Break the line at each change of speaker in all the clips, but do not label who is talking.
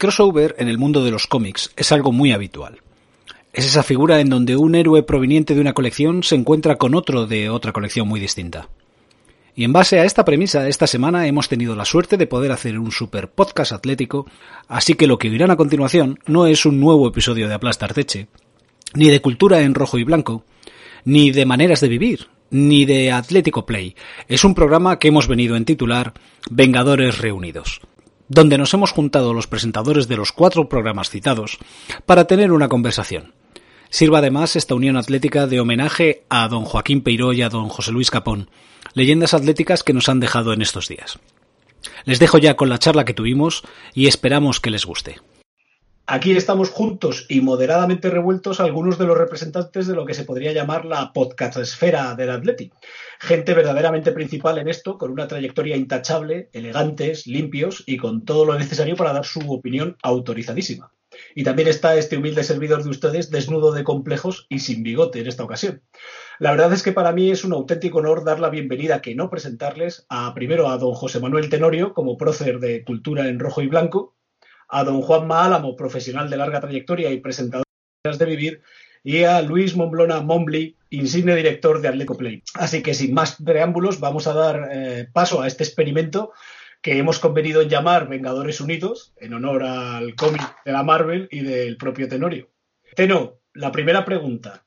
crossover en el mundo de los cómics es algo muy habitual. Es esa figura en donde un héroe proveniente de una colección se encuentra con otro de otra colección muy distinta. Y en base a esta premisa, esta semana hemos tenido la suerte de poder hacer un super podcast atlético, así que lo que oirán a continuación no es un nuevo episodio de Aplastar Teche, ni de cultura en rojo y blanco, ni de maneras de vivir, ni de Atlético Play. Es un programa que hemos venido en titular Vengadores Reunidos, donde nos hemos juntado los presentadores de los cuatro programas citados para tener una conversación. Sirva además esta unión atlética de homenaje a don Joaquín Peiró y a don José Luis Capón, leyendas atléticas que nos han dejado en estos días. Les dejo ya con la charla que tuvimos y esperamos que les guste.
Aquí estamos juntos y moderadamente revueltos algunos de los representantes de lo que se podría llamar la podcastesfera del Atleti. Gente verdaderamente principal en esto, con una trayectoria intachable, elegantes, limpios y con todo lo necesario para dar su opinión autorizadísima. Y también está este humilde servidor de ustedes desnudo de complejos y sin bigote en esta ocasión. La verdad es que para mí es un auténtico honor dar la bienvenida, que no presentarles, a primero a don José Manuel Tenorio como prócer de Cultura en Rojo y Blanco, a don Juan Álamo, profesional de larga trayectoria y presentador de Vivir, y a Luis Momblona Mombly, insigne director de Atleco Play. Así que sin más preámbulos, vamos a dar eh, paso a este experimento que hemos convenido en llamar Vengadores Unidos, en honor al cómic de la Marvel y del propio Tenorio. Teno, la primera pregunta.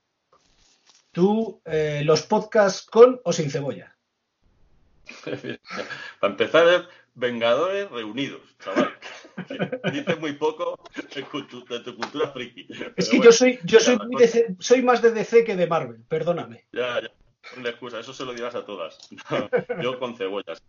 ¿Tú eh, los podcasts con o sin cebolla?
Para empezar, Vengadores Reunidos, chaval. Dice muy poco de, tu cultura friki.
Es que yo soy, yo soy, soy más de DC que de Marvel, perdóname.
Ya, ya. Una excusa, eso se lo dirás a todas. yo con cebollas.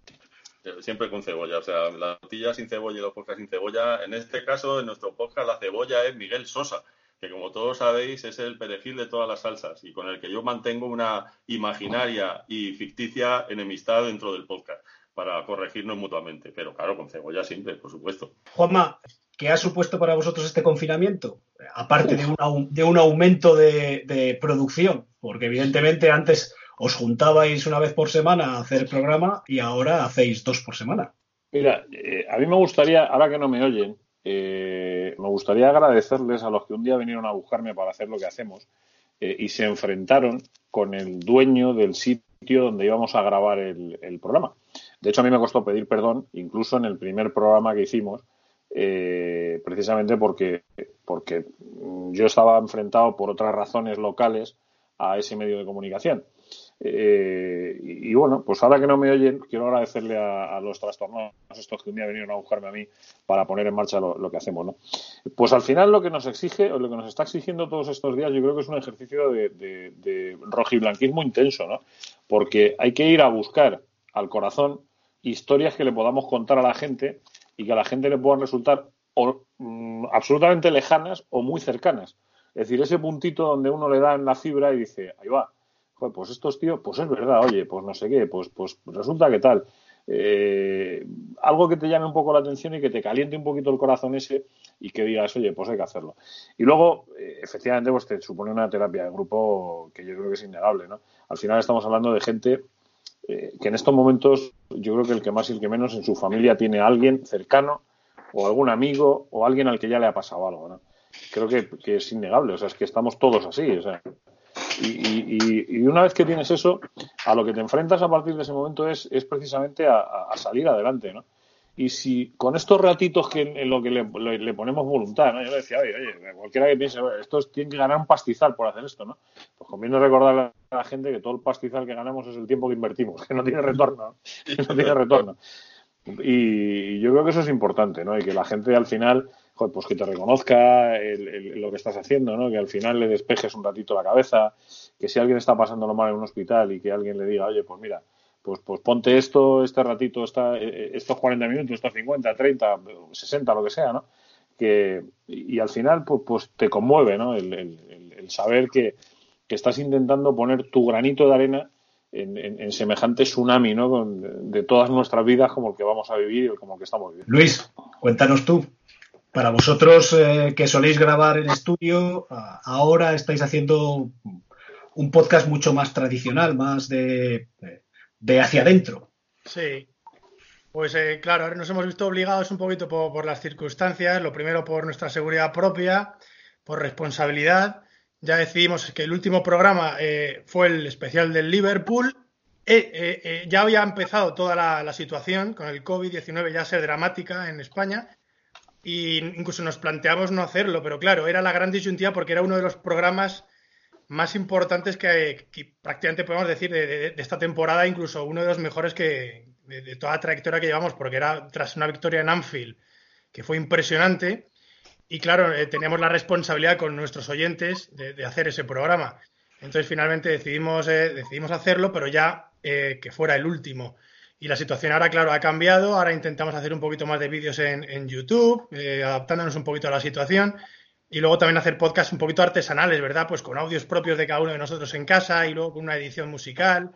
Siempre con cebolla. O sea, la tortilla sin cebolla y los podcasts sin cebolla. En este caso, en nuestro podcast, la cebolla es Miguel Sosa, que como todos sabéis es el perejil de todas las salsas y con el que yo mantengo una imaginaria y ficticia enemistad dentro del podcast para corregirnos mutuamente. Pero claro, con cebolla siempre, por supuesto.
Juanma, ¿qué ha supuesto para vosotros este confinamiento? Aparte de un, de un, aumento de, producción, porque evidentemente antes os juntabais una vez por semana a hacer programa y ahora hacéis dos por semana.
Mira, eh, a mí me gustaría, ahora que no me oyen, eh, me gustaría agradecerles a los que un día vinieron a buscarme para hacer lo que hacemos eh, y se enfrentaron con el dueño del sitio donde íbamos a grabar el programa. De hecho, a mí me costó pedir perdón, incluso en el primer programa que hicimos, eh, precisamente porque, porque yo estaba enfrentado por otras razones locales a ese medio de comunicación. Eh, y, bueno, pues ahora que no me oyen, quiero agradecerle a, los trastornados estos que un día vinieron a buscarme a mí para poner en marcha lo, que hacemos. ¿no? Pues al final lo que nos exige, o lo que nos está exigiendo todos estos días, yo creo que es un ejercicio de, de, de rojiblanquismo intenso, ¿no? porque hay que ir a buscar al corazón historias que le podamos contar a la gente y que a la gente le puedan resultar mm, absolutamente lejanas o muy cercanas. Es decir, ese puntito donde uno le da en la fibra y dice, ahí va, pues estos tíos, pues es verdad, oye, pues no sé qué, pues, pues resulta que tal. Eh, algo que te llame un poco la atención y que te caliente un poquito el corazón ese y que digas, oye, pues hay que hacerlo. Y luego, eh, efectivamente, pues te supone una terapia de grupo que yo creo que es innegable, ¿no? Al final estamos hablando de gente eh, que en estos momentos yo creo que el que más y el que menos en su familia tiene a alguien cercano o algún amigo o alguien al que ya le ha pasado algo. ¿no? Creo que, es innegable, o sea, es que estamos todos así. O sea, y, una vez que tienes eso, a lo que te enfrentas a partir de ese momento es, es precisamente a, a salir adelante, ¿no? Y si con estos ratitos que en lo que le, ponemos voluntad, ¿no? Yo le decía, oye, oye, cualquiera que piense, estos tienen que ganar un pastizal por hacer esto, ¿no? Pues conviene recordar a la gente que todo el pastizal que ganamos es el tiempo que invertimos, que no tiene retorno, que no tiene retorno. Y yo creo que eso es importante, ¿no? Y que la gente al final, pues que te reconozca lo que estás haciendo, ¿no? Que al final le despejes un ratito la cabeza, que si alguien está pasándolo mal en un hospital y que alguien le diga, oye, pues mira, pues, pues ponte esto, este ratito, eh, eh, estos 40 minutos, estos 50, 30, 60, lo que sea, ¿no? Que, y, al final, pues, pues te conmueve, ¿no? El, saber que, estás intentando poner tu granito de arena en, semejante tsunami, ¿no? de todas nuestras vidas como el que vamos a vivir y como el que estamos viviendo.
Luis, cuéntanos tú. Para vosotros eh, que soléis grabar en estudio, ahora estáis haciendo un podcast mucho más tradicional, más de de hacia adentro.
Sí. Pues eh, claro, nos hemos visto obligados un poquito por, las circunstancias, lo primero por nuestra seguridad propia, por responsabilidad. Ya decidimos que el último programa eh, fue el especial del Liverpool. Eh, ya había empezado toda la, situación con el COVID-19 ya ser dramática en España y incluso nos planteamos no hacerlo, pero claro, era la gran disyuntiva porque era uno de los programas más importantes que, prácticamente podemos decir de, esta temporada, incluso uno de los mejores que de, toda la trayectoria que llevamos, porque era tras una victoria en Anfield que fue impresionante. Y claro, eh, teníamos la responsabilidad con nuestros oyentes de, hacer ese programa. Entonces finalmente decidimos, eh, decidimos hacerlo, pero ya eh, que fuera el último. Y la situación ahora, claro, ha cambiado. Ahora intentamos hacer un poquito más de vídeos en, YouTube, adaptándonos un poquito a la situación. Y luego también hacer podcasts un poquito artesanales, ¿verdad? Pues con audios propios de cada uno de nosotros en casa y luego con una edición musical.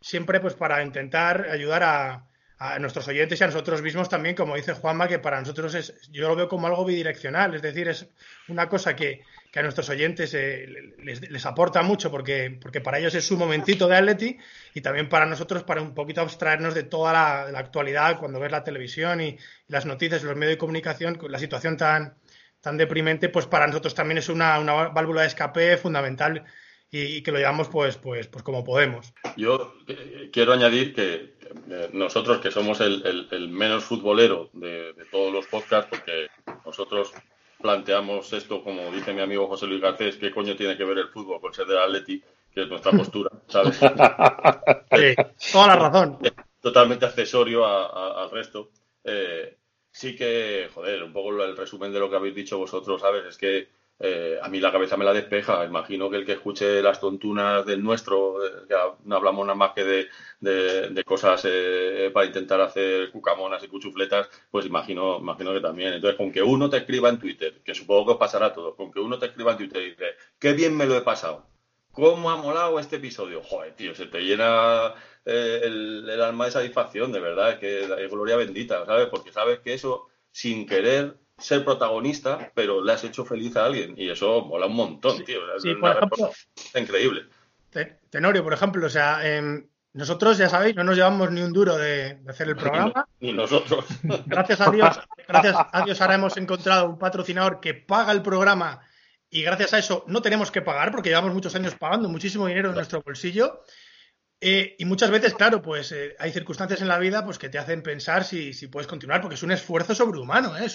Siempre pues para intentar ayudar a, nuestros oyentes y a nosotros mismos también, como dice Juanma, que para nosotros es, yo lo veo como algo bidireccional, es decir, es una cosa que, a nuestros oyentes eh, les, aporta mucho porque, porque para ellos es su momentito de Atleti y también para nosotros para un poquito abstraernos de toda la, actualidad cuando ves la televisión y, las noticias, los medios de comunicación, la situación tan, tan deprimente, pues para nosotros también es una, una válvula de escape fundamental y, que lo llevamos pues, pues, pues como podemos.
Yo eh, quiero añadir que eh, nosotros, que somos el, menos futbolero de, todos los podcasts, porque nosotros planteamos esto, como dice mi amigo José Luis Garcés, ¿qué coño tiene que ver el fútbol con ser del Atleti? Que es nuestra postura, ¿sabes?
toda la razón.
Totalmente accesorio al resto. Eh, sí que, joder, un poco el resumen de lo que habéis dicho vosotros, ¿sabes? Es que eh, a mí la cabeza me la despeja. Imagino que el que escuche las tontunas del nuestro, que no hablamos nada más que de, cosas eh, para intentar hacer cucamonas y cuchufletas, pues imagino, imagino que también. Entonces, con que uno te escriba en Twitter, que supongo que os pasará todo, con que uno te escriba en Twitter y dice, qué bien me lo he pasado, cómo ha molado este episodio, joder, tío, se te llena eh, el, el, alma de satisfacción, de verdad, que es gloria bendita, ¿sabes? Porque sabes que eso, sin querer, ser protagonista, pero le has hecho feliz a alguien. Y eso mola un montón, tío.
Sí, por ejemplo,
increíble.
Tenorio, por ejemplo, o sea, em, nosotros, ya sabéis, no nos llevamos ni un duro de, hacer el programa.
Ni, nosotros.
Gracias a Dios, gracias a Dios ahora hemos encontrado un patrocinador que paga el programa y gracias a eso no tenemos que pagar porque llevamos muchos años pagando muchísimo dinero en nuestro bolsillo. Eh, y muchas veces, claro, pues eh, hay circunstancias en la vida pues, que te hacen pensar si, si puedes continuar, porque es un esfuerzo sobrehumano. ¿eh?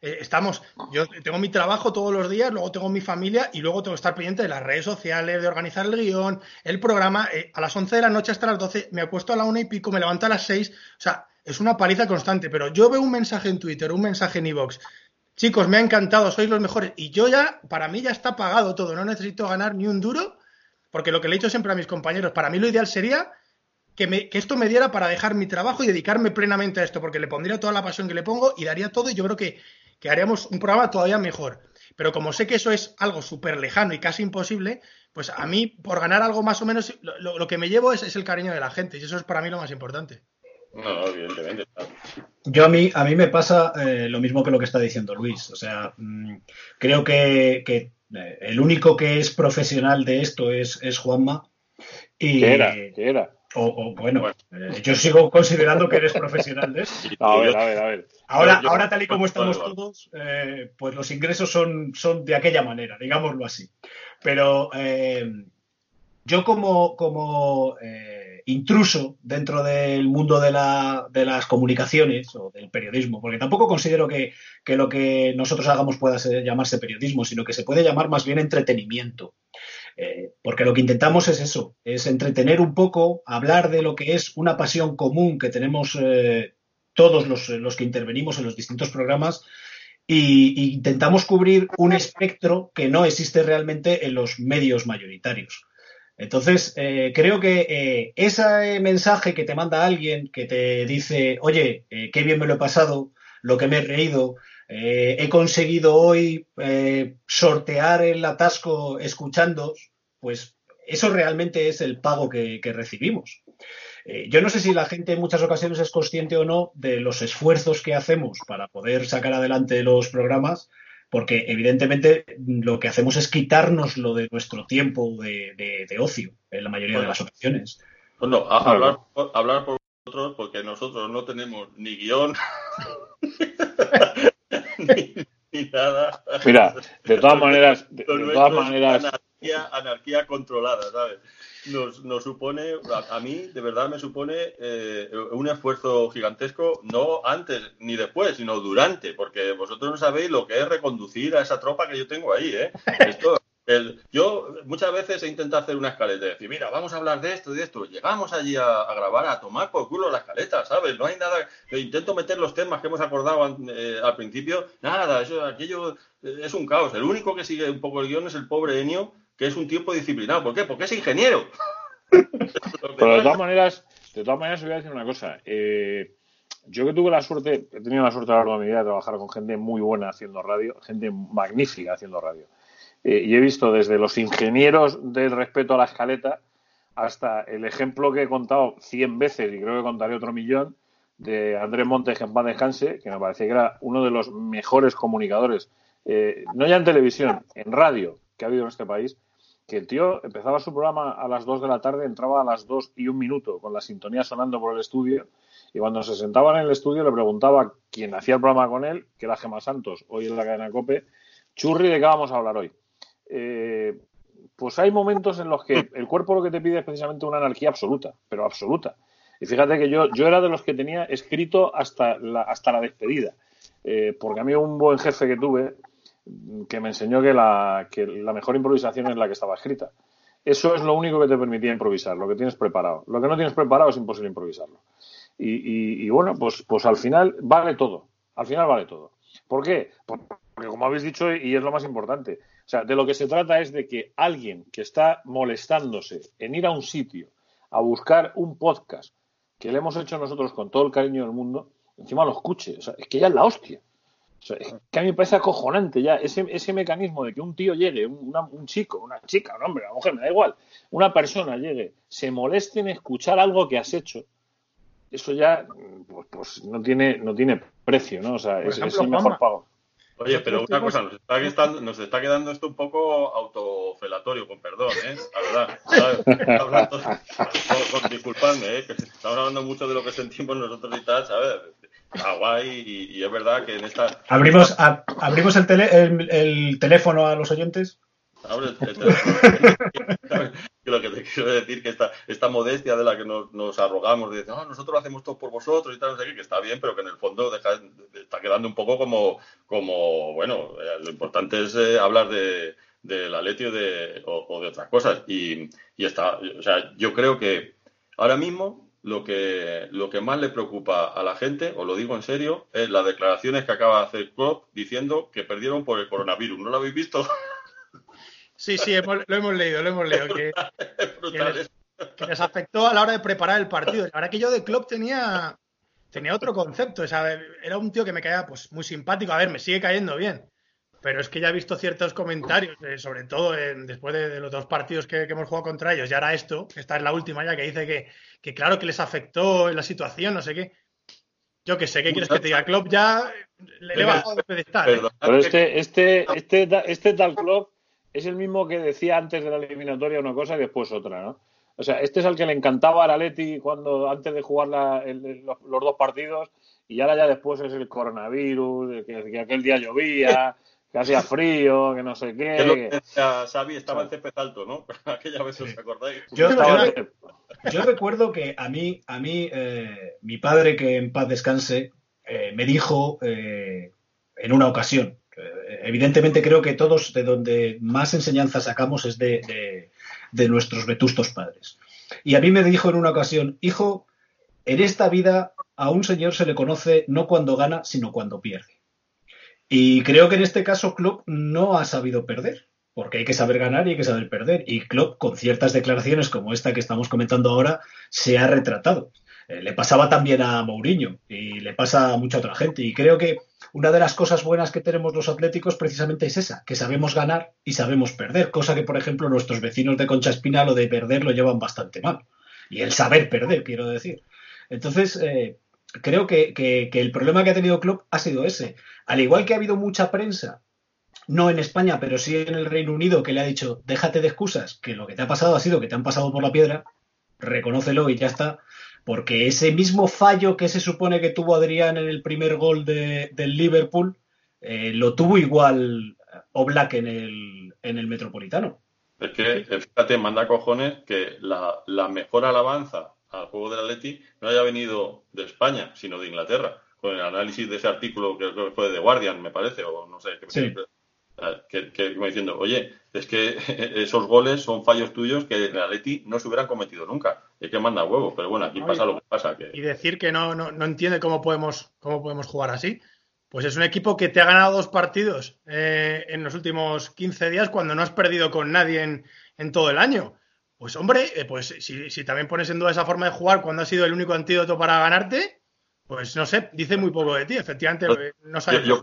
estamos, yo tengo mi trabajo todos los días, luego tengo mi familia y luego tengo que estar pendiente de las redes sociales, de organizar el guion, el programa. a las 11 de la noche hasta las 12, me acuesto a la una y pico, me levanto a las 6. O sea, es una paliza constante, pero yo veo un mensaje en Twitter, un mensaje en iVoox. Chicos, me ha encantado, sois los mejores. Y yo ya, para mí ya está pagado todo, no necesito ganar ni un duro porque lo que le he dicho siempre a mis compañeros, para mí lo ideal sería que, esto me diera para dejar mi trabajo y dedicarme plenamente a esto, porque le pondría toda la pasión que le pongo y daría todo y yo creo que, haríamos un programa todavía mejor. Pero como sé que eso es algo súper lejano y casi imposible, pues a mí, por ganar algo más o menos, lo, que me llevo es, el cariño de la gente y eso es para mí lo más importante.
No, evidentemente.
Yo a mí, a mí me pasa eh, lo mismo que lo que está diciendo Luis. O sea, mm, creo que, que eh, el único que es profesional de esto es, es Juanma. Y,
¿Qué era? ¿Qué era?
O, bueno, eh, yo sigo considerando que eres profesional de esto.
A ver, a ver, a ver.
Ahora, ahora tal y como estamos todos, eh, pues los ingresos son, son de aquella manera, digámoslo así. Pero yo como, como intruso dentro del mundo de, la, de, las comunicaciones o del periodismo, porque tampoco considero que, lo que nosotros hagamos pueda llamarse periodismo, sino que se puede llamar más bien entretenimiento. Eh, porque lo que intentamos es eso, es entretener un poco, hablar de lo que es una pasión común que tenemos eh, todos los, los, que intervenimos en los distintos programas e intentamos cubrir un espectro que no existe realmente en los medios mayoritarios. Entonces, eh, creo que eh, ese mensaje que te manda alguien que te dice, oye, eh, qué bien me lo he pasado, lo que me he reído, he conseguido hoy sortear el atasco escuchando, pues eso realmente es el pago que, que recibimos. yo no sé si la gente en muchas ocasiones es consciente o no de los esfuerzos que hacemos para poder sacar adelante los programas, porque evidentemente lo que hacemos es quitarnos lo de nuestro tiempo de, ocio en la mayoría de las ocasiones.
Bueno, hablar, hablar por nosotros porque nosotros no tenemos ni guion ni, nada.
Mira, de todas maneras, de, todas maneras.
Anarquía, anarquía controlada, ¿sabes? Nos, nos, supone, a, mí de verdad me supone eh, un esfuerzo gigantesco, no antes ni después, sino durante, porque vosotros no sabéis lo que es reconducir a esa tropa que yo tengo ahí, ¿eh? Esto, yo muchas veces he intentado hacer una escaleta, decir, mira, vamos a hablar de esto y de esto. Llegamos allí a, grabar, a tomar por culo la escaleta, ¿sabes? No hay nada. Intento meter los temas que hemos acordado eh, al principio. Nada, eso, aquello eh, es un caos. El único que sigue un poco el guion es el pobre Enio, que es un tiempo disciplinado. ¿Por qué? Porque es ingeniero.
Pero de todas maneras, de todas maneras, os voy a decir una cosa. Eh, yo que tuve la suerte, he tenido la suerte a lo largo de mi vida de trabajar con gente muy buena haciendo radio, gente magnífica haciendo radio. Eh, y he visto desde los ingenieros del respeto a la escaleta hasta el ejemplo que he contado 100 veces y creo que contaré otro millón de Andrés Montes en paz descanse, que me parece que era uno de los mejores comunicadores, eh, no ya en televisión, en radio que ha habido en este país, que el tío empezaba su programa a las 2 de la tarde, entraba a las 2 y un minuto con la sintonía sonando por el estudio y cuando se sentaban en el estudio le preguntaba quién hacía el programa con él, que era Gemma Santos, hoy en la cadena COPE, Churri, ¿de qué vamos a hablar hoy? Eh, pues hay momentos en los que el cuerpo lo que te pide es precisamente una anarquía absoluta, pero absoluta. Y fíjate que yo, yo era de los que tenía escrito hasta la, hasta la despedida, eh, porque a mí un buen jefe que tuve que me enseñó que la, que la mejor improvisación es la que estaba escrita. Eso es lo único que te permitía improvisar, lo que tienes preparado. Lo que no tienes preparado es imposible improvisarlo. Y, bueno, pues, pues al final vale todo. Al final vale todo. ¿Por qué? Porque como habéis dicho, y es lo más importante, o sea, de lo que se trata es de que alguien que está molestándose en ir a un sitio a buscar un podcast que le hemos hecho nosotros con todo el cariño del mundo, encima lo escuche. O sea, es que ya es la hostia. Que a mí me parece acojonante ya ese, ese mecanismo de que un tío llegue, un, un chico, una chica, un hombre, una mujer, me da igual, una persona llegue, se moleste en escuchar algo que has hecho, eso ya pues, pues no tiene no tiene precio, ¿no? O sea, es, es, el mejor pago.
Oye, pero una cosa, nos está, quedando, nos está quedando esto un poco autofelatorio, con perdón, ¿eh? La verdad. Hablando, con, disculpadme, ¿eh? Que estamos hablando mucho de lo que sentimos nosotros y tal, ¿sabes? Guay, y, y, es verdad que en esta...
¿Abrimos, abrimos el, tele, el, el teléfono a los oyentes?
lo que te quiero decir que esta, esta modestia de la que nos, nos arrogamos, de decir, no, nosotros lo hacemos todo por vosotros y tal, no sé qué, que está bien, pero que en el fondo deja, está quedando un poco como, como bueno, eh, lo importante es eh, hablar de, de la leche de, o, o, de otras cosas. Y, y está, o sea, yo creo que ahora mismo lo que, lo que más le preocupa a la gente, os lo digo en serio, es las declaraciones que acaba de hacer Klopp diciendo que perdieron por el coronavirus. ¿No lo habéis visto?
Sí, sí, lo hemos leído, lo hemos leído. Que, que, les, afectó a la hora de preparar el partido. La verdad que yo de Klopp tenía, tenía otro concepto. O sea, era un tío que me caía pues, muy simpático. A ver, me sigue cayendo bien. Pero es que ya he visto ciertos comentarios, eh, sobre todo en, después de, de, los dos partidos que, que, hemos jugado contra ellos. Y ahora esto, esta es la última ya, que dice que, que claro que les afectó la situación, no sé qué. Yo que sé, ¿qué quieres que te diga? Klopp ya le, le bajado de pedestal.
Pero este, este, este, este tal Klopp es el mismo que decía antes de la eliminatoria una cosa y después otra, ¿no? O sea, este es el que le encantaba a Leti cuando antes de jugar la, el, los, los, dos partidos y ahora ya después es el coronavirus, que, que aquel día llovía, que hacía frío, que no sé qué.
Que lo que decía Xavi estaba en césped alto, ¿no? Aquella vez os acordáis.
Yo, yo, yo, recuerdo que a mí, a mí eh, mi padre, que en paz descanse, eh, me dijo eh, en una ocasión, evidentemente creo que todos de donde más enseñanza sacamos es de, de, de, nuestros vetustos padres. Y a mí me dijo en una ocasión, hijo, en esta vida a un señor se le conoce no cuando gana, sino cuando pierde. Y creo que en este caso Klopp no ha sabido perder, porque hay que saber ganar y hay que saber perder. Y Klopp, con ciertas declaraciones como esta que estamos comentando ahora, se ha retratado. Eh, le pasaba también a Mourinho y le pasa a mucha otra gente. Y creo que una de las cosas buenas que tenemos los atléticos precisamente es esa, que sabemos ganar y sabemos perder, cosa que, por ejemplo, nuestros vecinos de Concha Espina lo de perder lo llevan bastante mal. Y el saber perder, quiero decir. Entonces, eh, creo que, que, el problema que ha tenido Klopp ha sido ese. Al igual que ha habido mucha prensa, no en España, pero sí en el Reino Unido, que le ha dicho, déjate de excusas, que lo que te ha pasado ha sido que te han pasado por la piedra, reconócelo y ya está porque ese mismo fallo que se supone que tuvo Adrián en el primer gol de, del Liverpool, eh, lo tuvo igual Oblak en el, en el Metropolitano.
Es que, fíjate, manda cojones que la mejor alabanza al juego del Atleti no haya venido de España, sino de Inglaterra, con el análisis de ese artículo que fue de Guardian, me parece, o no sé, que, que, diciendo, oye, es que esos goles son fallos tuyos que el Atleti no se hubieran cometido nunca. Es que manda huevos, pero bueno, aquí pasa lo que pasa. Que...
Y decir que no, no, no entiende cómo podemos, cómo podemos jugar así. Pues es un equipo que te ha ganado dos partidos eh, en los últimos 15 días cuando no has perdido con nadie en, en todo el año. Pues hombre, eh, pues si, si, también pones en duda esa forma de jugar cuando ha sido el único antídoto para ganarte, pues no sé, dice muy poco de ti. Efectivamente,
eh, no sabes. Yo,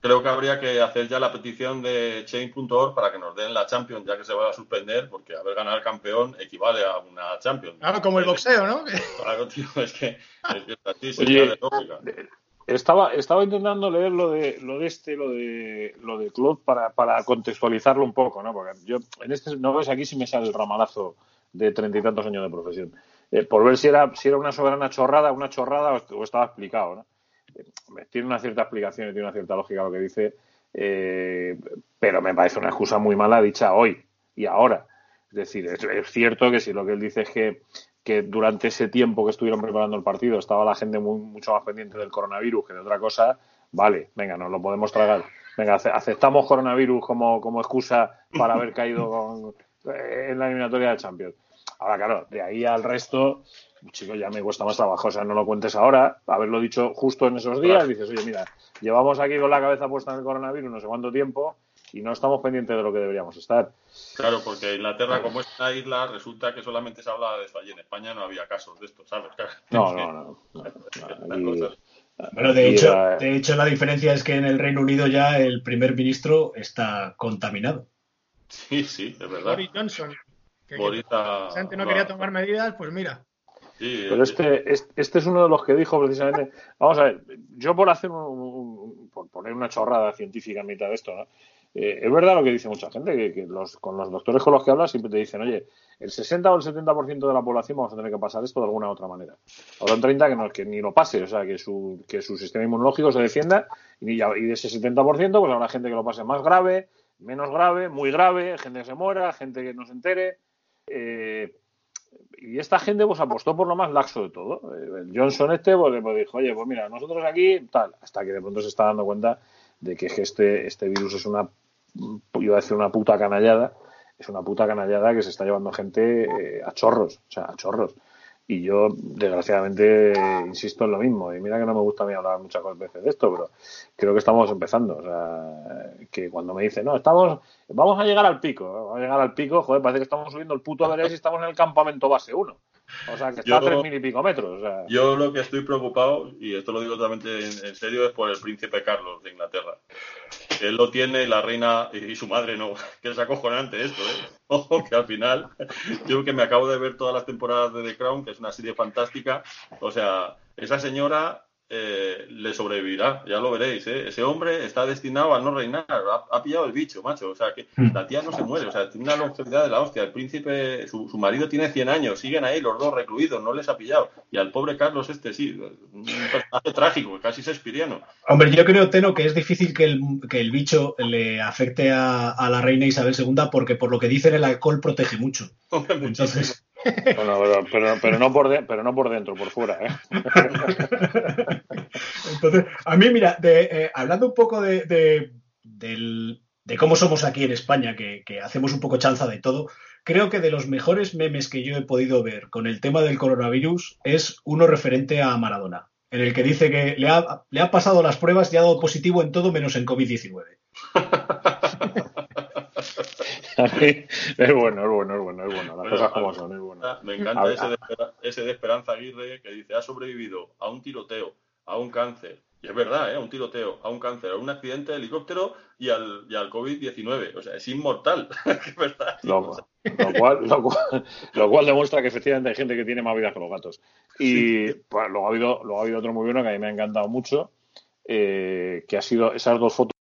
creo, que habría que hacer ya la petición de chain.org para que nos den la Champions, ya que se va a suspender, porque haber ganado el campeón equivale a una Champions.
Claro, como el boxeo, ¿no?
Claro, tío, es que, es que así se de lógica.
Estaba, estaba intentando leer lo de, lo de este, lo de, lo de Club para, para contextualizarlo un poco, ¿no? Porque yo, en este, no ves aquí si me sale el ramalazo de treinta y tantos años de profesión. Eh, por ver si era, si era una soberana chorrada, una chorrada o, estaba explicado, ¿no? Eh, tiene una cierta explicación y tiene una cierta lógica lo que dice, eh, pero me parece una excusa muy mala dicha hoy y ahora. Es decir, es, es, cierto que si lo que él dice es que que durante ese tiempo que estuvieron preparando el partido estaba la gente muy, mucho más pendiente del coronavirus que de otra cosa, vale, venga, nos lo podemos tragar. Venga, aceptamos coronavirus como, como excusa para haber caído eh, en la eliminatoria de Champions. Ahora, claro, de ahí al resto, chicos, ya me cuesta más trabajo. O sea, no lo cuentes ahora, haberlo dicho justo en esos días, dices, oye, mira, llevamos aquí con la cabeza puesta en el coronavirus no sé cuánto tiempo y no estamos pendientes de lo que deberíamos estar.
Claro, porque Inglaterra, como es una isla, resulta que solamente se habla de eso. Allí en España no había casos de esto, ¿sabes?
No, no, no.
Bueno, de hecho, de hecho, la diferencia es que en el Reino Unido ya el primer ministro está contaminado.
Sí, sí, es verdad.
Boris Johnson. Que, la gente no quería tomar medidas, pues mira.
Pero este, este es uno de los que dijo precisamente. Vamos a ver, yo por hacer un, por poner una chorrada científica en mitad de esto, ¿no? Eh, es verdad lo que dice mucha gente, que, los, con los doctores con los que hablas siempre te dicen, oye, el 60 o el 70% de la población vamos a tener que pasar esto de alguna u otra manera. Habrá 30 que, no, que ni lo pase, o sea, que su, que su sistema inmunológico se defienda y, y de ese 70% pues habrá gente que lo pase más grave, menos grave, muy grave, gente que se muera, gente que no se entere. Eh, y esta gente pues apostó por lo más laxo de todo. Eh, el Johnson este pues, dijo, oye, pues mira, nosotros aquí tal, hasta que de pronto se está dando cuenta de que este, este virus es una iba a decir una puta canallada, es una puta canallada que se está llevando gente eh, a chorros, o sea, a chorros. Y yo, desgraciadamente, insisto en lo mismo. Y mira que no me gusta a mí hablar muchas veces de esto, pero creo que estamos empezando. O sea, que cuando me dicen, no, estamos, vamos a llegar al pico, vamos a llegar al pico, joder, parece que estamos subiendo el puto Everest y estamos en el campamento base 1. O sea, que está a tres mil y pico metros.
Yo lo que estoy preocupado, y esto lo digo totalmente en, serio, es por el príncipe Carlos de Inglaterra. Él lo tiene y la reina y su madre no. Que es acojonante esto, ¿eh? Ojo, que al final, yo que me acabo de ver todas las temporadas de The Crown, que es una serie fantástica, o sea, esa señora eh, le sobrevivirá, ya lo veréis. ¿eh? Ese hombre está destinado a no reinar, ha, pillado el bicho, macho. O sea, que mm. la tía no se muere, o sea, tiene una longevidad de la hostia. El príncipe, su, marido tiene 100 años, siguen ahí los dos recluidos, no les ha pillado. Y al pobre Carlos, este sí, un personaje trágico, casi es espiriano.
Hombre, yo creo, Teno, que es difícil que el, que el bicho le afecte a, a, la reina Isabel II, porque por lo que dicen, el alcohol protege mucho. Entonces.
Bueno, pero, pero, no por pero no por dentro, por fuera. ¿eh?
Entonces, a mí, mira, eh, hablando un poco de, cómo somos aquí en España, que, hacemos un poco chanza de todo, creo que de los mejores memes que yo he podido ver con el tema del coronavirus es uno referente a Maradona, en el que dice que le ha, le ha pasado las pruebas y ha dado positivo en todo menos en COVID-19.
es bueno, es bueno, es bueno, es bueno. Las cosas como son, es bueno.
Me encanta ese de, ese de, Esperanza Aguirre que dice, ha sobrevivido a un tiroteo, a un cáncer, y es verdad, ¿eh? a un tiroteo, a un cáncer, a un accidente de helicóptero y al, y al COVID-19. O sea, es inmortal. es verdad.
Lo, cual, lo, cual, demuestra que efectivamente hay gente que tiene más vida que los gatos. Y pues, luego, ha habido, luego ha habido otro muy bueno que a mí me ha encantado mucho, eh, que ha sido esas dos fotos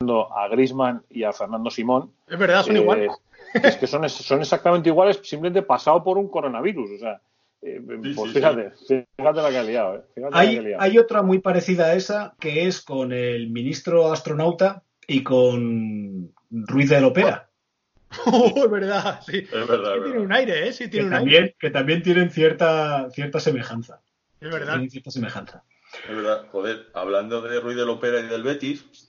a Grisman y a Fernando Simón.
Es verdad, son iguales.
Es que son, son exactamente iguales, simplemente pasado por un coronavirus. O sea, Eh,
Sí,
pues
sí,
fíjate, fíjate la que ha liado, ¿eh? La
Hay,
que ha liado.
hay otra muy parecida a esa que es con el ministro astronauta y con Ruiz de Lopera,
Oh, es verdad, sí.
Es verdad,
Sí
es
tiene
verdad.
un aire, ¿eh? Sí,
que
tiene un aire.
también, que también tienen cierta, cierta semejanza.
Es verdad.
Tienen cierta semejanza.
Es verdad, joder, hablando de Ruiz del Opera y del Betis,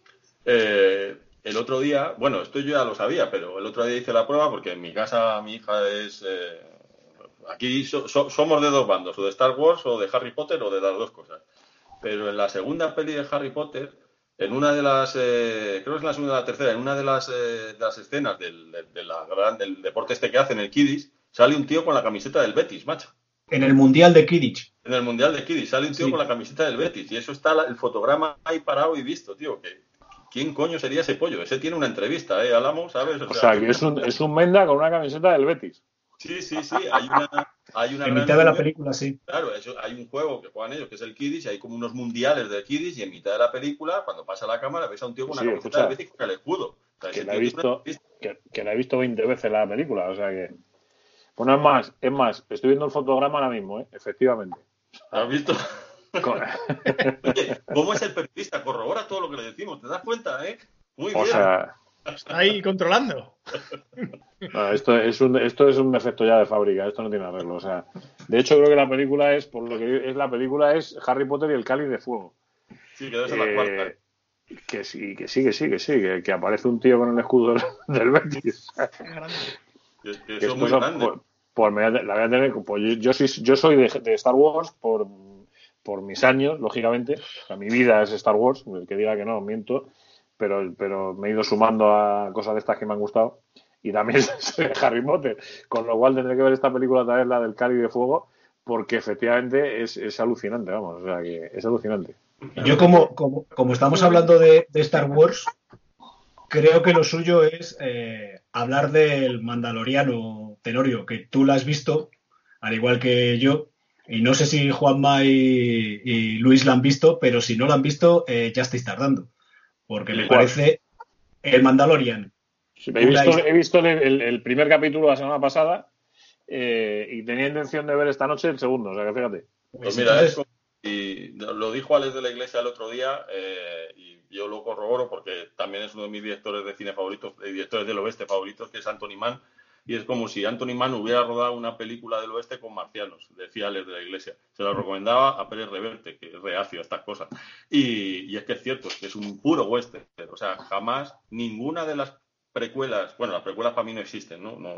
eh, el otro día, bueno, esto yo ya lo sabía, pero el otro día hice la prueba porque en mi casa mi hija es... eh, aquí so- so- somos de dos bandos, o de Star Wars o de Harry Potter o de las dos cosas. Pero en la segunda peli de Harry Potter, en una de las, eh, creo que es la segunda o la tercera, en una de las, eh, de las escenas del, de, de la gran- del deporte este que hacen, el Kiddish, sale un tío con la camiseta del Betis, macho.
En el Mundial de Kidditch.
En el Mundial de Kiddish sale un tío
Sí.
con la camiseta del Betis y eso está la- el fotograma ahí parado y visto, tío. Que, ¿Quién coño sería ese pollo? Ese tiene una entrevista, ¿eh? Álamo, ¿sabes?
O sea, que es un, es un Menda con una camiseta del Betis.
Sí, sí, sí. Hay una, hay una
En mitad de la película, sí.
Claro, eso, hay un juego que juegan ellos, que es el Kiddish, y hay como unos mundiales del Kiddish, y en mitad de la película, cuando pasa la cámara, ves a un tío con una
Sí,
camiseta
escucha.
del Betis con el escudo. O sea,
Que la he visto,
una
que, que la he visto 20 veces la película, o sea que. Bueno, es más, es más, estoy viendo el fotograma ahora mismo, ¿eh? efectivamente.
¿Has visto? Oye, ¿cómo es el periodista? Corrobora todo lo que le decimos, ¿te das cuenta, eh? Muy
o
bien.
sea,
Está ahí controlando.
no, esto, es un, esto es un defecto ya de fábrica, esto no tiene arreglo. O sea, de hecho, creo que la película es, por lo que es la película, es Harry Potter y el Cáliz de Fuego.
sí, que debe ser la
Eh,
cuarta.
que sí, que sí, que sí, que sí, que, que aparece un tío con el escudo del Betis.
Es.
Que, que
Que
eso es
esto
muy grande.
pues, pues a- la voy a tener. Pues yo, yo, soy, yo soy de, de Star Wars por, por mis años, lógicamente. O mi vida es Star Wars, el que diga que no, miento. Pero, pero me he ido sumando a cosas de estas que me han gustado. Y también soy Harry Potter. Con lo cual tendré que ver esta película otra vez, la del Cáliz de Fuego, porque efectivamente es, es alucinante, vamos. O sea, que es alucinante.
Yo como, como, como estamos hablando de, de Star Wars, creo que lo suyo es eh, hablar del Mandaloriano Tenorio, que tú lo has visto, al igual que yo, y no sé si Juanma y, y Luis lo han visto, pero si no lo han visto, eh, ya estáis tardando, porque me
¿Cuál?
parece el Mandalorian.
Sí, He visto, he visto el, el- el primer capítulo la semana pasada eh, y tenía intención de ver esta noche el segundo. O sea, que fíjate.
Pues mira,
entonces-
es como- y lo dijo Alex de la Iglesia el otro día eh, y yo lo corroboro porque también es uno de mis directores de cine favoritos, de directores del oeste favoritos, que es Anthony Mann. Y es como si Anthony Mann hubiera rodado una película del oeste con marcianos, decía Alex de la Iglesia. Se lo recomendaba a Pérez Reverte, que es reacio a estas cosas. Y, y es que es cierto, es que es un puro western. O sea, jamás ninguna de las precuelas, bueno, las precuelas para mí no existen, ¿no? no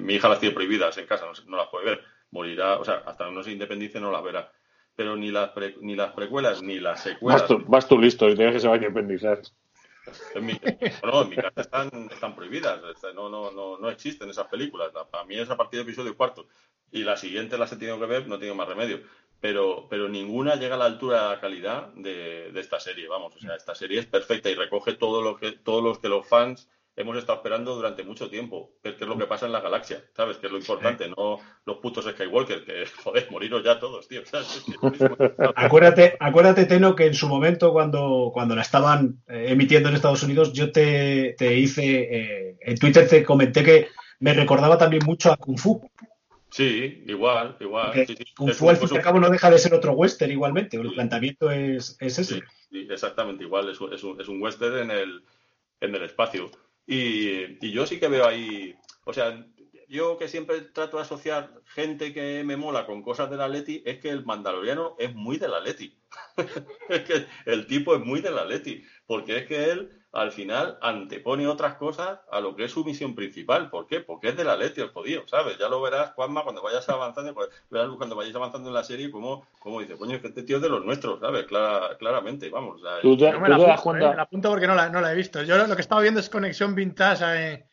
mi hija las tiene prohibidas en casa, no, no las puede ver. Morirá, o sea, hasta no se independice no las verá. Pero ni las, pre- ni las precuelas ni las secuelas.
Vas tú, vas tú listo y tienes que se va a independizar.
En mi, en mi casa están, están prohibidas, no, no, no, no existen esas películas. La- Para mí es a partir del episodio cuarto. Y las siguientes las he tenido que ver, no tengo más remedio. Pero, pero ninguna llega a la altura de la calidad de, de esta serie, vamos. O sea, esta serie es perfecta y recoge que, todos los que los fans hemos estado esperando durante mucho tiempo, que es lo que pasa en la galaxia, ¿sabes? Que es lo importante, no los putos Skywalker, que, joder, moriros ya todos, tío.
Acuérdate, acuérdate, Teno, que en su momento, cuando, cuando la estaban eh, emitiendo en Estados Unidos, yo te, te hice, eh, en Twitter te comenté que me recordaba también mucho a Kung Fu.
Sí, igual, igual.
Porque
sí, sí.
Kung Fu, al fin y al cabo, no deja de ser otro western igualmente. El
Sí.
planteamiento es, es ese.
Exactamente igual, es, un- es un, es un western en el, en el espacio. Y, yo sí que veo ahí, o sea, yo que siempre trato de asociar gente que me mola con cosas del Atleti, es que el mandaloriano es muy del Atleti. es que el tipo es muy del Atleti, porque es que él al final antepone otras cosas a lo que es su misión principal. ¿Por qué? Porque es del Atleti el jodido, ¿sabes? Ya lo verás, Juanma, cuando vayas avanzando, pues, verás cuando vayáis avanzando en la serie, como, como dice, coño, es que este tío es de los nuestros, ¿sabes? Clara- claramente, vamos. o sea,
Tú te,
No me
tú
la apunto,
cuenta.
eh, me la apunto porque no la, no la he visto. Yo lo que estaba viendo es Conexión Vintage. eh,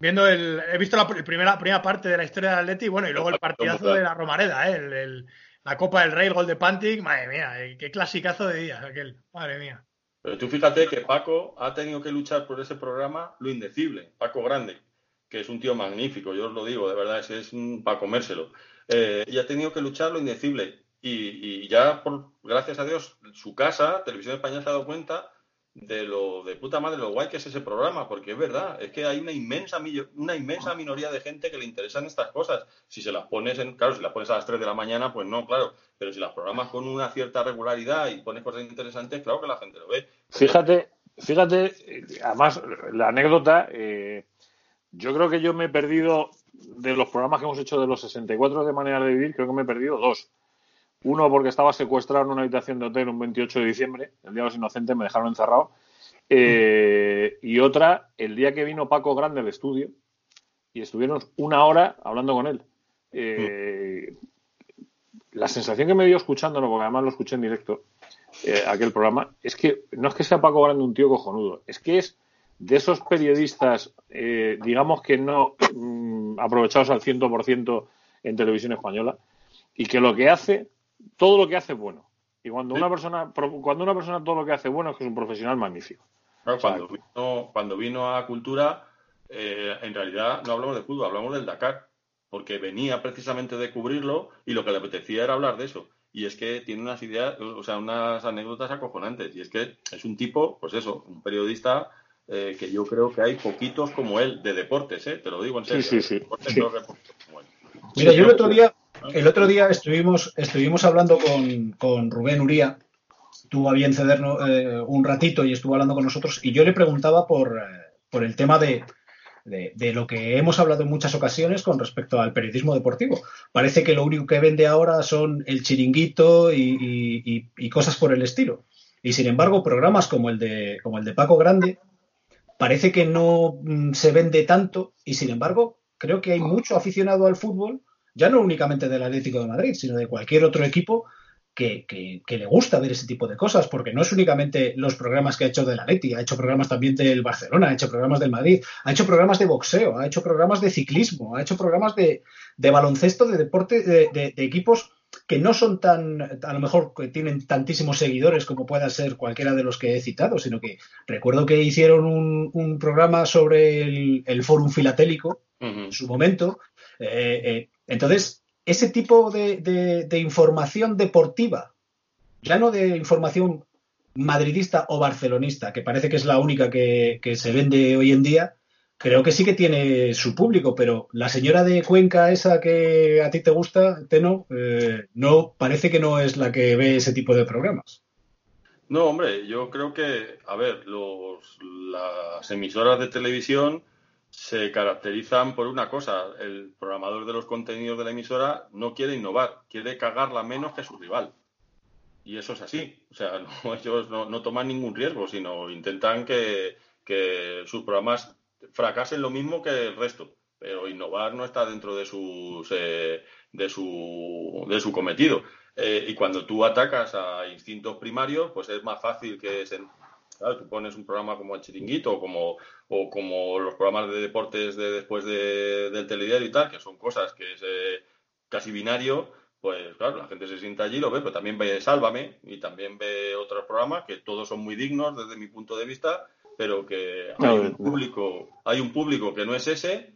viendo el, he visto la pr- primera, primera parte de la historia del Atleti bueno, y luego el partidazo de la Romareda, eh, el- el- la Copa del Rey, el gol de Pantic. Madre mía, eh, qué clasicazo de día aquel. Madre mía.
Pero tú fíjate que Paco ha tenido que luchar por ese programa lo indecible. Paco Grande, que es un tío magnífico, yo os lo digo, de verdad, es un, para comérselo. Eh, y ha tenido que luchar lo indecible. Y, y ya, por, gracias a Dios, su casa, Televisión Española, se ha dado cuenta de lo de puta madre lo guay que es ese programa, porque es verdad, es que hay una inmensa una inmensa minoría de gente que le interesan estas cosas. Si se las pones en, claro, si las pones a las 3 de la mañana, pues no, claro, pero si las programas con una cierta regularidad y pones cosas interesantes, claro que la gente lo ve.
Fíjate, fíjate, además la anécdota, eh, yo creo que yo me he perdido de los programas que hemos hecho de los 64 de manera de vivir, creo que me he perdido dos. Uno porque estaba secuestrado en una habitación de hotel un 28 de diciembre, el Día de los Inocentes, me dejaron encerrado. Eh, y otra, el día que vino Paco Grande al estudio y estuvieron una hora hablando con él. Eh, la sensación que me dio escuchándolo, porque además lo escuché en directo, eh, aquel programa, es que no es que sea Paco Grande un tío cojonudo, es que es de esos periodistas, digamos que no mm, aprovechados al 100% en televisión española, y que lo que hace todo lo que hace es bueno. Y cuando una persona, cuando una persona todo lo que hace bueno es que es un profesional magnífico.
cuando, vino, cuando vino a Cultura, eh, en realidad no hablamos de fútbol, hablamos del Dakar, porque venía precisamente de cubrirlo y lo que le apetecía era hablar de eso. Y es que tiene unas ideas, o sea, unas anécdotas acojonantes. Y es que es un tipo, pues eso, un periodista eh, que yo creo que hay poquitos como él de deportes, ¿eh? Te lo digo en serio.
Sí, sí,
sí.
Mira, yo el otro día el otro día estuvimos, estuvimos hablando con, Rubén Uría, tuvo a bien cedernos eh, un ratito y estuvo hablando con nosotros, y yo le preguntaba por, eh, el tema de, lo que hemos hablado en muchas ocasiones con respecto al periodismo deportivo. Parece que lo único que vende ahora son el chiringuito y, cosas por el estilo. Y sin embargo, programas como el de, como el de Paco Grande, parece que no mm, se vende tanto y sin embargo, creo que hay mucho aficionado al fútbol ya no únicamente del Atlético de Madrid, sino de cualquier otro equipo que, le gusta ver ese tipo de cosas, porque no es únicamente los programas que ha hecho del Atleti, ha hecho programas también del Barcelona, ha hecho programas del Madrid, ha hecho programas de boxeo, ha hecho programas de ciclismo, ha hecho programas de, baloncesto, de deporte, de, equipos que no son tan, a lo mejor que tienen tantísimos seguidores como pueda ser cualquiera de los que he citado, sino que recuerdo que hicieron un, programa sobre el, el Fórum Filatélico en su momento, eh, eh, entonces, ese tipo de, información deportiva, ya no de información madridista o barcelonista, que parece que es la única que, se vende hoy en día, creo que sí que tiene su público, pero la señora de Cuenca, esa que a ti te gusta, Teno, eh, no, parece que no es la que ve ese tipo de programas.
No, hombre, yo creo que, a ver, las emisoras de televisión se caracterizan por una cosa. El programador de los contenidos de la emisora no quiere innovar, quiere cagarla menos que su rival. Y eso es así. O sea, ellos no, toman ningún riesgo, sino intentan que, sus programas fracasen lo mismo que el resto. Pero innovar no está dentro de, sus, eh, de, su, de su cometido. Eh, y cuando tú atacas a instintos primarios, pues es más fácil que se, Tú pones un programa como el Chiringuito o como, o como los programas de deportes de después de, del telediario y tal, que son cosas que es eh, casi binario, pues claro, la gente se sienta allí, lo ve, pero también ve Sálvame y también ve otros programas que todos son muy dignos desde mi punto de vista, pero que hay un público, hay un público que no es ese,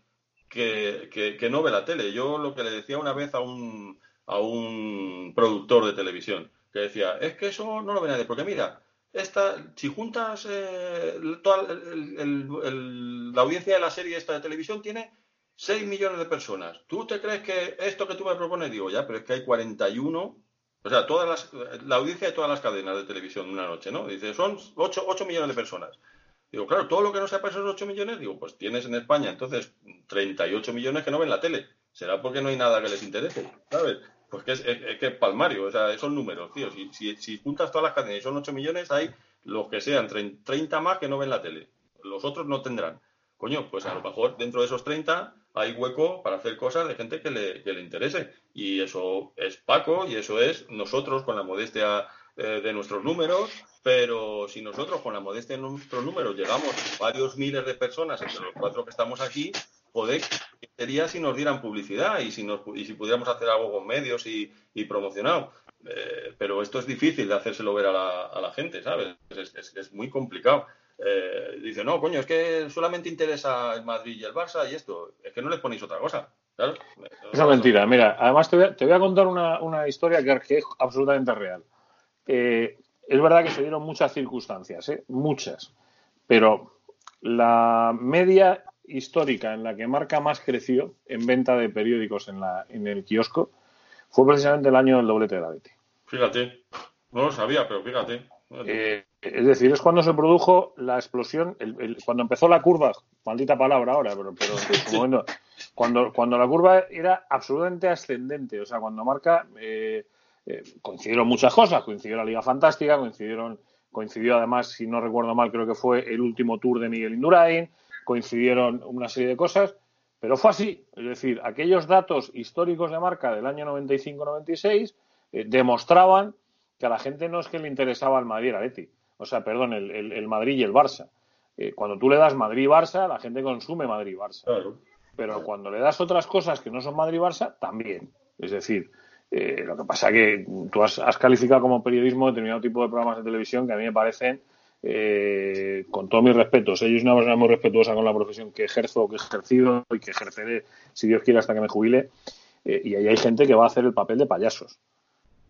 que, que, no ve la tele. Yo lo que le decía una vez a un, a un productor de televisión, que decía, es que eso no lo ve nadie, porque mira, esta, si juntas eh, la audiencia de la serie esta de televisión tiene 6 millones de personas. ¿Tú te crees que esto que tú me propones, digo, ya, pero es que hay 41, o sea, todas las, la audiencia de todas las cadenas de televisión de una noche, ¿no? Dice, son 8, 8 millones de personas. Digo, claro, todo lo que no sea para esos 8 millones, digo, pues tienes en España entonces 38 millones que no ven la tele. Será porque no hay nada que les interese, ¿sabes? Pues que es, que palmario, o sea, son números, tío. Si, si, juntas todas las cadenas y son 8 millones, hay los que sean 30 más que no ven la tele. Los otros no tendrán. Coño, pues a lo mejor dentro de esos 30 hay hueco para hacer cosas de gente que le, que le interese. Y eso es Paco y eso es nosotros con la modestia eh, de nuestros números, pero si nosotros con la modestia de nuestros números llegamos a varios miles de personas entre los cuatro que estamos aquí, joder, ¿qué sería si nos dieran publicidad y si, nos, y si pudiéramos hacer algo con medios y, y promocionado? Eh, pero esto es difícil de hacérselo ver a la, a la gente, ¿sabes? Es, es, muy complicado. Eh, dice, no, coño, es que solamente interesa el Madrid y el Barça y esto. Es que no les ponéis otra cosa.
Esa mentira. Mira, además te voy a, te voy a contar una, una historia que, es absolutamente real. Eh, es verdad que se dieron muchas circunstancias, muchas, pero la media histórica en la que Marca más creció en venta de periódicos en, la, en el kiosco fue precisamente el año del doblete de la Betty.
Fíjate, no lo sabía, pero fíjate.
Eh, es decir, es cuando se produjo la explosión, cuando empezó la curva, maldita palabra ahora, pero, pero cuando, cuando la curva era absolutamente ascendente, o sea, cuando marca, eh, eh, coincidieron muchas cosas, coincidió la Liga Fantástica, coincidieron, coincidió además, si no recuerdo mal, creo que fue el último tour de Miguel Indurain, coincidieron una serie de cosas, pero fue así, es decir, aquellos datos históricos de marca del año 95-96 demostraban que a la gente no es que le interesaba el Madrid y el o sea, perdón, el, Madrid y el Barça. Eh, cuando tú le das Madrid y Barça, la gente consume Madrid y Barça. Pero cuando le das otras cosas que no son Madrid y Barça, también. Es decir, eh, lo que pasa es que tú has, calificado como periodismo determinado tipo de programas de televisión que a mí me parecen, eh, con todo mi respeto, yo soy una persona muy respetuosa con la profesión que ejerzo, que he ejercido y que ejerceré, si Dios quiere, hasta que me jubile. y ahí hay gente que va a hacer el papel de payasos.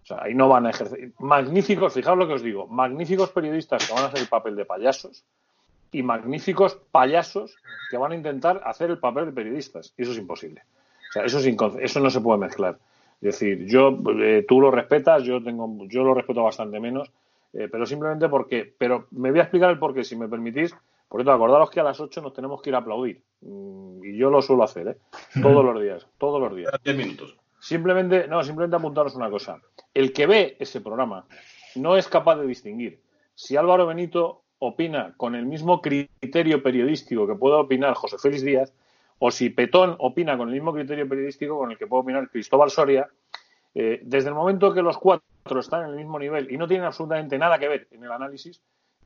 O sea, ahí no van a ejercer. Magníficos, fijaos lo que os digo, magníficos periodistas que van a hacer el papel de payasos y magníficos payasos que van a intentar hacer el papel de periodistas. Y eso es imposible. O sea, eso, es eso no se puede mezclar. Es decir, yo, eh, tú lo respetas, yo tengo, yo lo respeto bastante menos, eh, pero simplemente porque, pero me voy a explicar el porqué, si me permitís. Por cierto, acordaros que a las 8 nos tenemos que ir a aplaudir. Mm, y yo lo suelo hacer, ¿eh? Todos los días, todos los días.
10 minutos.
Simplemente, no, simplemente apuntaros una cosa. El que ve ese programa no es capaz de distinguir si Álvaro Benito opina con el mismo criterio periodístico que puede opinar José Félix Díaz, o si Petón opina con el mismo criterio periodístico con el que puede opinar Cristóbal Soria, eh, desde el momento que los cuatro están en el mismo nivel y no tienen absolutamente nada que ver en el análisis,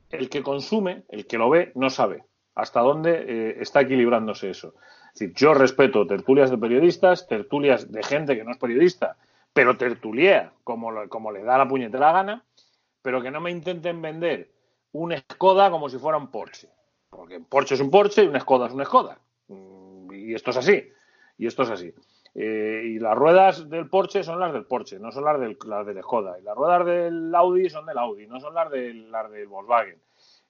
el que consume, el que lo ve, no sabe hasta dónde eh, está equilibrándose eso. Es decir, yo respeto tertulias de periodistas, tertulias de gente que no es periodista, pero tertulia como, como le da la puñetera gana, pero que no me intenten vender un Skoda como si fuera un Porsche. Porque Porsche es un Porsche y un Skoda es un Skoda. Mm, y esto es así. Y esto es así. Eh, y las ruedas del Porsche son las del Porsche, no son las del, las del Skoda. Y las ruedas del Audi son del Audi, no son las del, las del Volkswagen.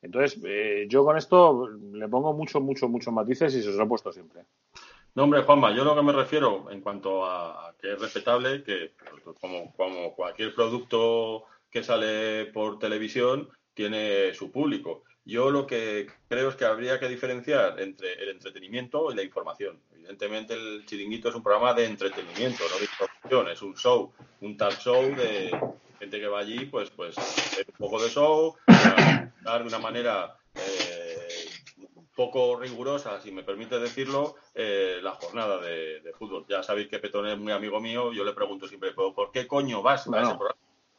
Entonces, eh, yo con esto le pongo mucho, mucho, muchos matices y se lo he puesto siempre.
No, hombre, Juanma, yo lo que me refiero en cuanto a, que es respetable, que como cualquier producto que sale por televisión tiene su público. Yo lo que creo es que habría que diferenciar entre el entretenimiento y la información. Evidentemente el chiringuito es un programa de entretenimiento, no de información, es un show, un talk show de gente que va allí, pues, pues, un poco de show, dar de una manera eh, poco rigurosa, si me permite decirlo, eh, la jornada de, fútbol. Ya sabéis que Petón es muy amigo mío, yo le pregunto siempre, ¿por qué coño vas a ese programa?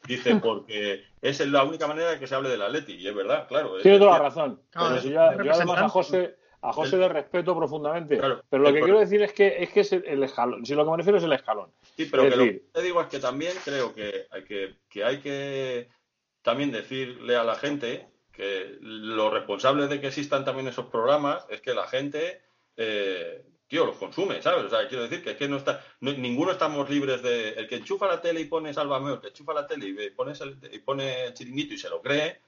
Dice, porque es la única manera de que se hable del Atleti, y es verdad, claro.
Tiene toda la razón. yo, además a José, a José le respeto profundamente. pero lo que quiero decir es que es que es el, escalón. Si lo que me refiero es el escalón.
Sí, pero lo que te digo es que también creo que hay que, que hay que también decirle a la gente que lo responsable de que existan también esos programas es que la gente, eh, tío, los consume, ¿sabes? O sea, quiero decir que es que no está, ninguno estamos libres de, el que enchufa la tele y pone Sálvame, el que enchufa la tele y pone, y pone chiringuito y se lo cree,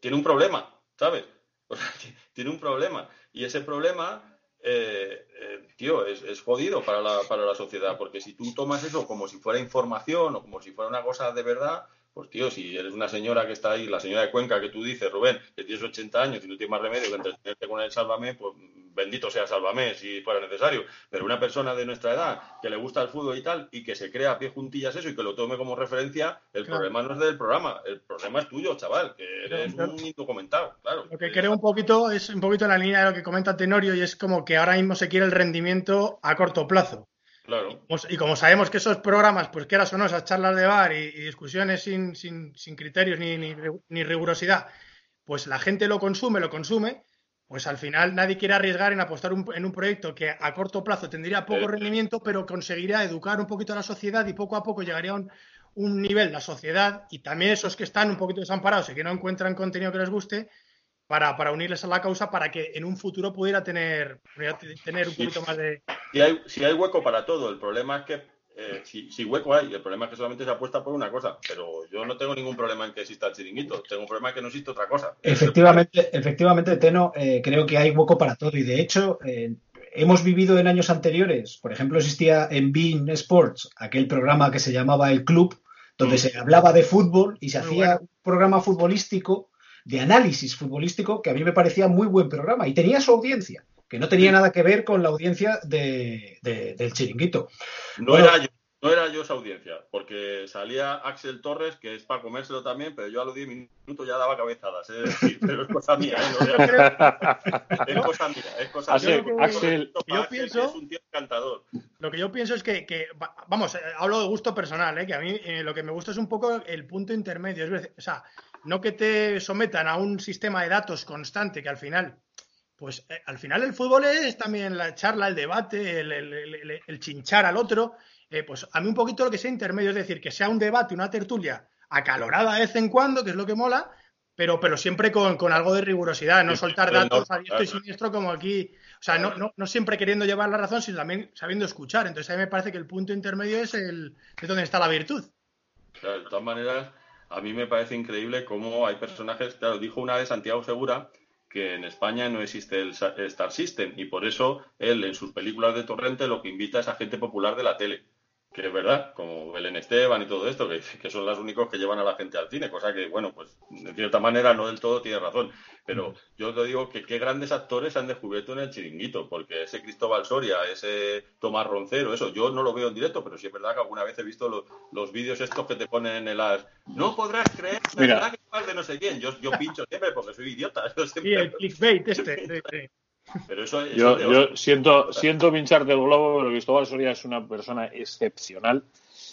tiene un problema, ¿sabes? O sea, tiene un problema. Y ese problema, eh, eh, tío, es, es, jodido para la, para la sociedad, porque si tú tomas eso como si fuera información o como si fuera una cosa de verdad, pues tío, si eres una señora que está ahí, la señora de Cuenca que tú dices, Rubén, que tienes 80 años y no tienes más remedio que entretenerte con el Sálvame, pues bendito sea Sálvame si fuera necesario. Pero una persona de nuestra edad que le gusta el fútbol y tal, y que se crea a pie juntillas eso y que lo tome como referencia, el problema no es del programa, el problema es tuyo, chaval, que eres un indocumentado, claro.
Lo que creo un poquito es un poquito la línea de lo que comenta Tenorio y es como que ahora mismo se quiere el rendimiento a corto plazo. Y como sabemos que esos programas, pues quieras o no, esas charlas de bar y, discusiones sin, criterios ni, rigurosidad, pues la gente lo consume, lo consume, pues al final nadie quiere arriesgar en apostar en un proyecto que a corto plazo tendría poco rendimiento, pero conseguiría educar un poquito a la sociedad y poco a poco llegaría a un, un nivel la sociedad y también esos que están un poquito desamparados y que no encuentran contenido que les guste, para, para, unirles a la causa para que en un futuro pudiera tener, tener un poquito más de...
Si hay, si hay hueco para todo, el problema es que eh, si, si, hueco hay, el problema es que solamente se apuesta por una cosa, pero yo no tengo ningún problema en que exista el chiringuito, tengo un problema en que no existe otra cosa.
Efectivamente, efectivamente Teno, eh, creo que hay hueco para todo y de hecho eh, hemos vivido en años anteriores, por ejemplo, existía en Bean Sports aquel programa que se llamaba El Club, donde mm. se hablaba de fútbol y se muy hacía bueno. un programa futbolístico, de análisis futbolístico, que a mí me parecía muy buen programa y tenía su audiencia que no tenía nada que ver con la audiencia de, de, del chiringuito.
No, bueno, era yo, no era yo esa audiencia, porque salía Axel Torres, que es para comérselo también, pero yo a los 10 minutos ya daba cabezadas, es decir, pero es cosa mía, ¿eh? no es cosa mía, es cosa
Axel,
mía.
Axel,
yo pienso,
es un tío encantador.
Lo que yo pienso es que, que vamos, hablo de gusto personal, ¿eh? que a mí eh, lo que me gusta es un poco el punto intermedio, es decir, o sea, no que te sometan a un sistema de datos constante que al final pues eh, al final el fútbol es también la charla, el debate, el, el, el, el chinchar al otro. Eh, pues a mí un poquito lo que sea intermedio, es decir, que sea un debate, una tertulia acalorada de vez en cuando, que es lo que mola, pero, pero siempre con, con algo de rigurosidad, no soltar datos a diestro y siniestro como aquí. O sea, no, no, no, siempre queriendo llevar la razón, sino también sabiendo escuchar. Entonces a mí me parece que el punto intermedio es, el, es donde está la virtud.
Claro, de todas maneras, a mí me parece increíble cómo hay personajes, claro, dijo una de Santiago Segura, que en España no existe el Star System y por eso él en sus películas de Torrente lo que invita es a gente popular de la tele que es verdad, como Belén Esteban y todo esto, que, que, son los únicos que llevan a la gente al cine, cosa que, bueno, pues de cierta manera no del todo tiene razón. Pero yo te digo que qué grandes actores han descubierto en el chiringuito, porque ese Cristóbal Soria, ese Tomás Roncero, eso yo no lo veo en directo, pero sí es verdad que alguna vez he visto los, los vídeos estos que te ponen en las. No podrás creer, la verdad que de no sé quién. Yo, yo pincho siempre porque soy idiota.
Y el clickbait este.
Pero eso, eso
yo, yo siento, siento pinchar del globo, pero Cristóbal Soria es una persona excepcional.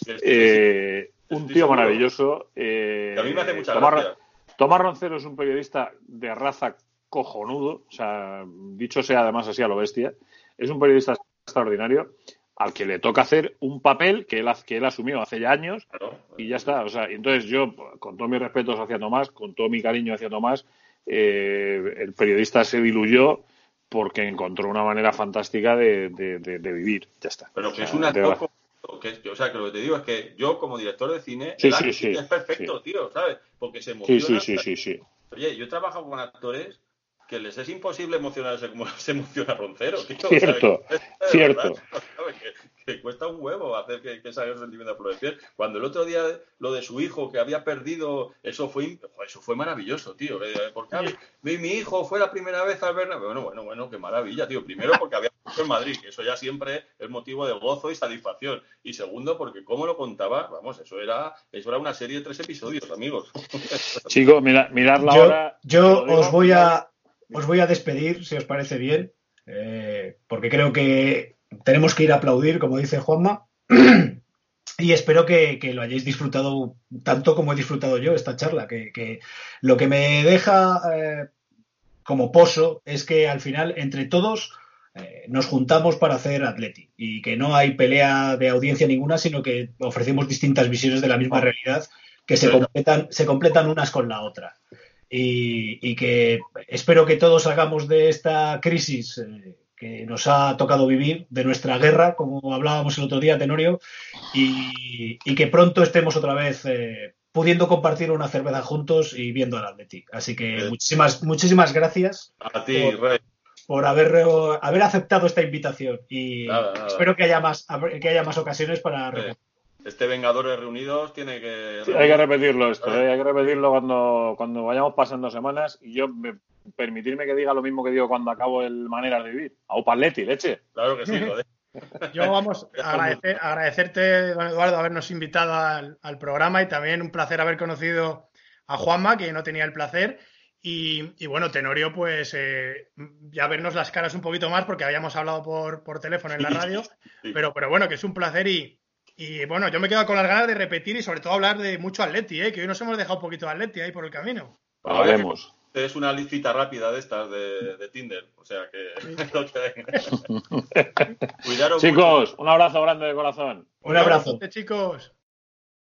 Eh, un tío maravilloso. Eh,
a mí me hace mucha
Tomás,
gracia.
Tomás Roncero es un periodista de raza cojonudo, o sea, dicho sea además así a lo bestia. Es un periodista extraordinario al que le toca hacer un papel que él, que él asumió hace ya años
claro.
y ya está. O sea, entonces yo, con todos mis respetos hacia Tomás, con todo mi cariño hacia Tomás, eh, el periodista se diluyó porque encontró una manera fantástica de, de, de, de vivir. Ya está.
Pero que
o sea,
es un actor que, o sea, que lo que te digo es que yo, como director de cine,
sí,
el
sí, sí,
es perfecto, tío, ¿sabes? Porque se emociona.
Sí, sí, sí.
Oye, yo he trabajado con actores que les es imposible emocionarse como se emociona Roncero, tío.
Cierto, cierto.
que, cuesta un huevo hacer que, que salga el sentimiento a flor de piel. Cuando el otro día lo de su hijo que había perdido, eso fue eso fue maravilloso, tío. Porque mi, mi hijo fue la primera vez al ver. Bueno, bueno, bueno, qué maravilla, tío. Primero porque había en Madrid, que eso ya siempre es motivo de gozo y satisfacción. Y segundo, porque cómo lo contaba, vamos, eso era, eso era una serie de tres episodios, amigos.
Chicos, mirad, mirad la
yo,
hora.
Yo os voy a os voy a despedir, si os parece bien, eh, porque creo que tenemos que ir a aplaudir, como dice Juanma. Y espero que, que, lo hayáis disfrutado tanto como he disfrutado yo esta charla, que, que lo que me deja eh, como pozo es que al final entre todos eh, nos juntamos para hacer Atleti y que no hay pelea de audiencia ninguna, sino que ofrecemos distintas visiones de la misma realidad que se completan, se completan unas con la otra. Y, y, que espero que todos hagamos de esta crisis eh, que nos ha tocado vivir, de nuestra guerra, como hablábamos el otro día, Tenorio, y, y que pronto estemos otra vez eh, pudiendo compartir una cerveza juntos y viendo al Atleti. Así que eh, muchísimas, muchísimas gracias
a ti,
por,
Rey.
por haber, haber, aceptado esta invitación y
nada, nada.
espero que haya más, que haya más ocasiones para
eh este Vengadores Reunidos tiene que.
Sí, hay que repetirlo esto, ¿eh? hay que repetirlo cuando, cuando vayamos pasando semanas y yo me, permitirme que diga lo mismo que digo cuando acabo el Maneras de Vivir. A Upaletti, leche.
Claro que sí, joder.
Yo vamos a agradecer, agradecerte, don Eduardo, habernos invitado al, al, programa y también un placer haber conocido a Juanma, que no tenía el placer. Y, y bueno, Tenorio, pues eh, ya vernos las caras un poquito más porque habíamos hablado por, por teléfono en la radio. Sí. Pero, pero bueno, que es un placer y, y bueno, yo me quedo con las ganas de repetir y sobre todo hablar de mucho Atleti, ¿eh? que hoy nos hemos dejado un poquito de Atleti ahí por el camino.
Hablemos.
Es una licita rápida de estas de, de Tinder, o sea que.
Cuidaros Chicos, mucho. un abrazo grande de corazón.
Un abrazo.
chicos.